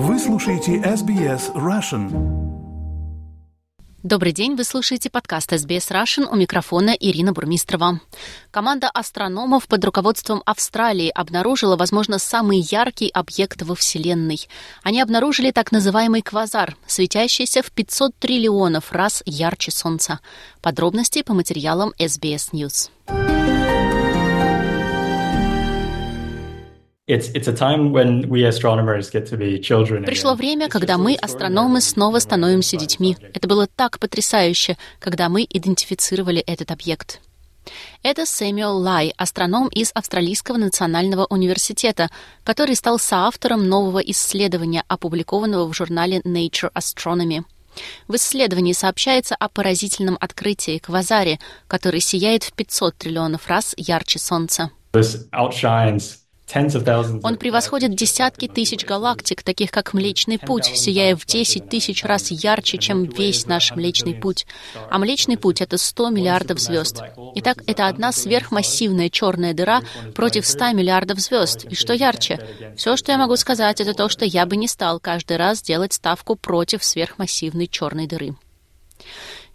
Вы слушаете SBS Russian. Добрый день, вы слушаете подкаст SBS Russian у микрофона Ирина Бурмистрова. Команда астрономов под руководством Австралии обнаружила, возможно, самый яркий объект во Вселенной. Они обнаружили так называемый квазар, светящийся в 500 триллионов раз ярче Солнца. Подробности по материалам SBS News. Пришло время, когда мы, астрономы, снова становимся детьми. Это было так потрясающе, когда мы идентифицировали этот объект. Это Сэмюэл Лай, астроном из Австралийского национального университета, который стал соавтором нового исследования, опубликованного в журнале Nature Astronomy. В исследовании сообщается о поразительном открытии квазаре, который сияет в 500 триллионов раз ярче Солнца. Он превосходит десятки тысяч галактик, таких как Млечный Путь, сияя в 10 тысяч раз ярче, чем весь наш Млечный Путь. А Млечный Путь — это 100 миллиардов звезд. Итак, это одна сверхмассивная черная дыра против 100 миллиардов звезд. И что ярче? Все, что я могу сказать, это то, что я бы не стал каждый раз делать ставку против сверхмассивной черной дыры.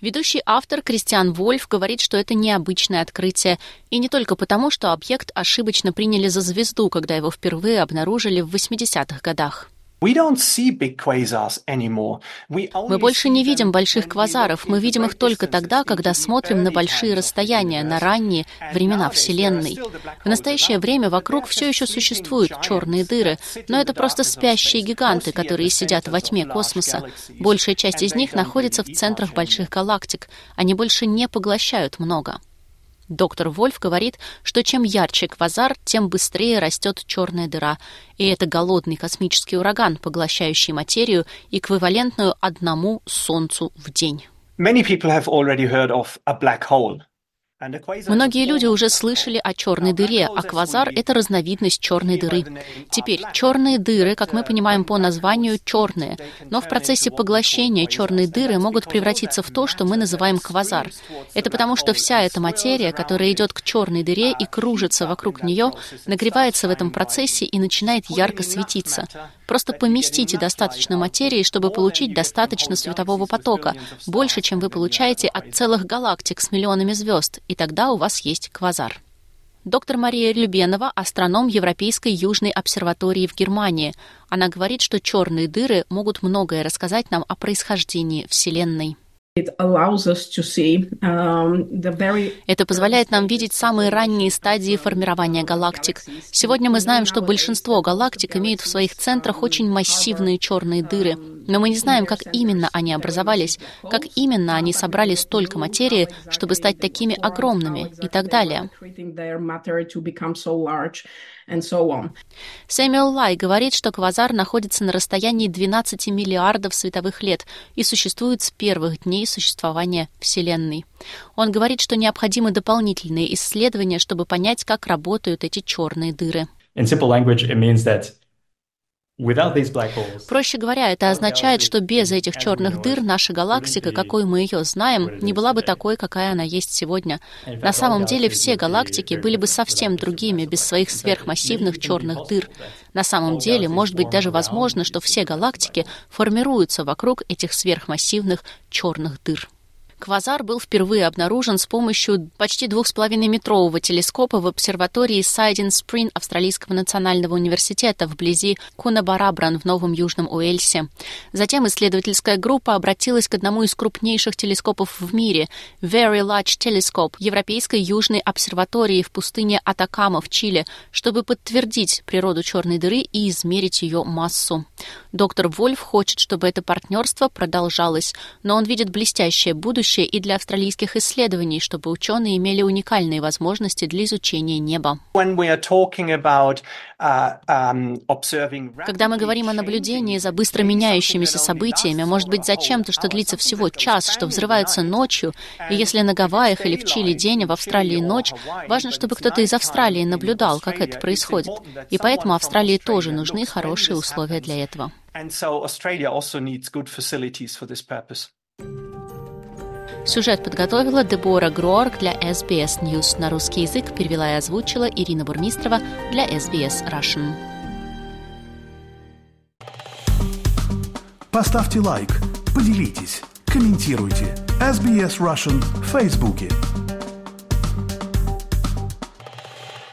Ведущий автор Кристиан Вольф говорит, что это необычное открытие, и не только потому, что объект ошибочно приняли за звезду, когда его впервые обнаружили в 80-х годах. Мы больше не видим больших квазаров, мы видим их только тогда, когда смотрим на большие расстояния, на ранние времена Вселенной. В настоящее время вокруг все еще существуют черные дыры, но это просто спящие гиганты, которые сидят во тьме космоса. Большая часть из них находится в центрах больших галактик. Они больше не поглощают много. Доктор Вольф говорит, что чем ярче квазар, тем быстрее растет черная дыра. И это голодный космический ураган, поглощающий материю, эквивалентную одному Солнцу в день. Many people have already heard of a black hole. Многие люди уже слышали о черной дыре, а квазар — это разновидность черной дыры. Теперь, черные дыры, как мы понимаем по названию, черные, но в процессе поглощения черные дыры могут превратиться в то, что мы называем квазар. Это потому, что вся эта материя, которая идет к черной дыре и кружится вокруг нее, нагревается в этом процессе и начинает ярко светиться. Просто поместите достаточно материи, чтобы получить достаточно светового потока, больше, чем вы получаете от целых галактик с миллионами звезд, и тогда у вас есть квазар. Доктор Мария Любенова – астроном Европейской Южной обсерватории в Германии. Она говорит, что черные дыры могут многое рассказать нам о происхождении Вселенной. Um, Это позволяет нам видеть самые ранние стадии формирования галактик. Сегодня мы знаем, что большинство галактик имеют в своих центрах очень массивные черные дыры, но мы не знаем, как именно они образовались, как именно они собрали столько материи, чтобы стать такими огромными и так далее. Сэмюэл Лай говорит, что квазар находится на расстоянии 12 миллиардов световых лет и существует с первых дней существования Вселенной. Он говорит, что необходимы дополнительные исследования, чтобы понять, как работают эти черные дыры. In simple language, it means that Проще говоря, это означает, что без этих черных дыр наша галактика, какой мы ее знаем, не была бы такой, какая она есть сегодня. На самом деле все галактики были бы совсем другими без своих сверхмассивных черных дыр. На самом деле, может быть даже возможно, что все галактики формируются вокруг этих сверхмассивных черных дыр. Квазар был впервые обнаружен с помощью почти двух с половиной метрового телескопа в обсерватории Сайдин Сприн Австралийского национального университета вблизи Кунабарабран в Новом Южном Уэльсе. Затем исследовательская группа обратилась к одному из крупнейших телескопов в мире — Very Large Telescope Европейской Южной обсерватории в пустыне Атакама в Чили, чтобы подтвердить природу черной дыры и измерить ее массу. Доктор Вольф хочет, чтобы это партнерство продолжалось, но он видит блестящее будущее будущее и для австралийских исследований, чтобы ученые имели уникальные возможности для изучения неба. Uh, um, Когда мы говорим о наблюдении за быстро меняющимися событиями, может быть, за чем-то, что длится всего час, что взрывается ночью, и если на Гавайях или в Чили день, а в Австралии ночь, важно, чтобы кто-то из Австралии наблюдал, как это происходит. И поэтому Австралии тоже нужны хорошие условия для этого. And so Australia also needs good facilities for this purpose. Сюжет подготовила Дебора Грорк для SBS News. На русский язык перевела и озвучила Ирина Бурмистрова для SBS Russian. Поставьте лайк, поделитесь, комментируйте. SBS Russian в Фейсбуке.